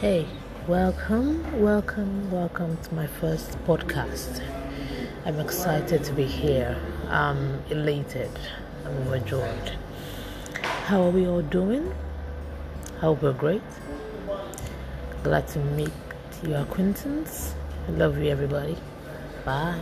Hey, welcome, welcome, welcome to my first podcast. I'm excited to be here. I'm elated. I'm overjoyed. How are we all doing? I hope we're great. Glad to meet your acquaintance. I love you, everybody. Bye.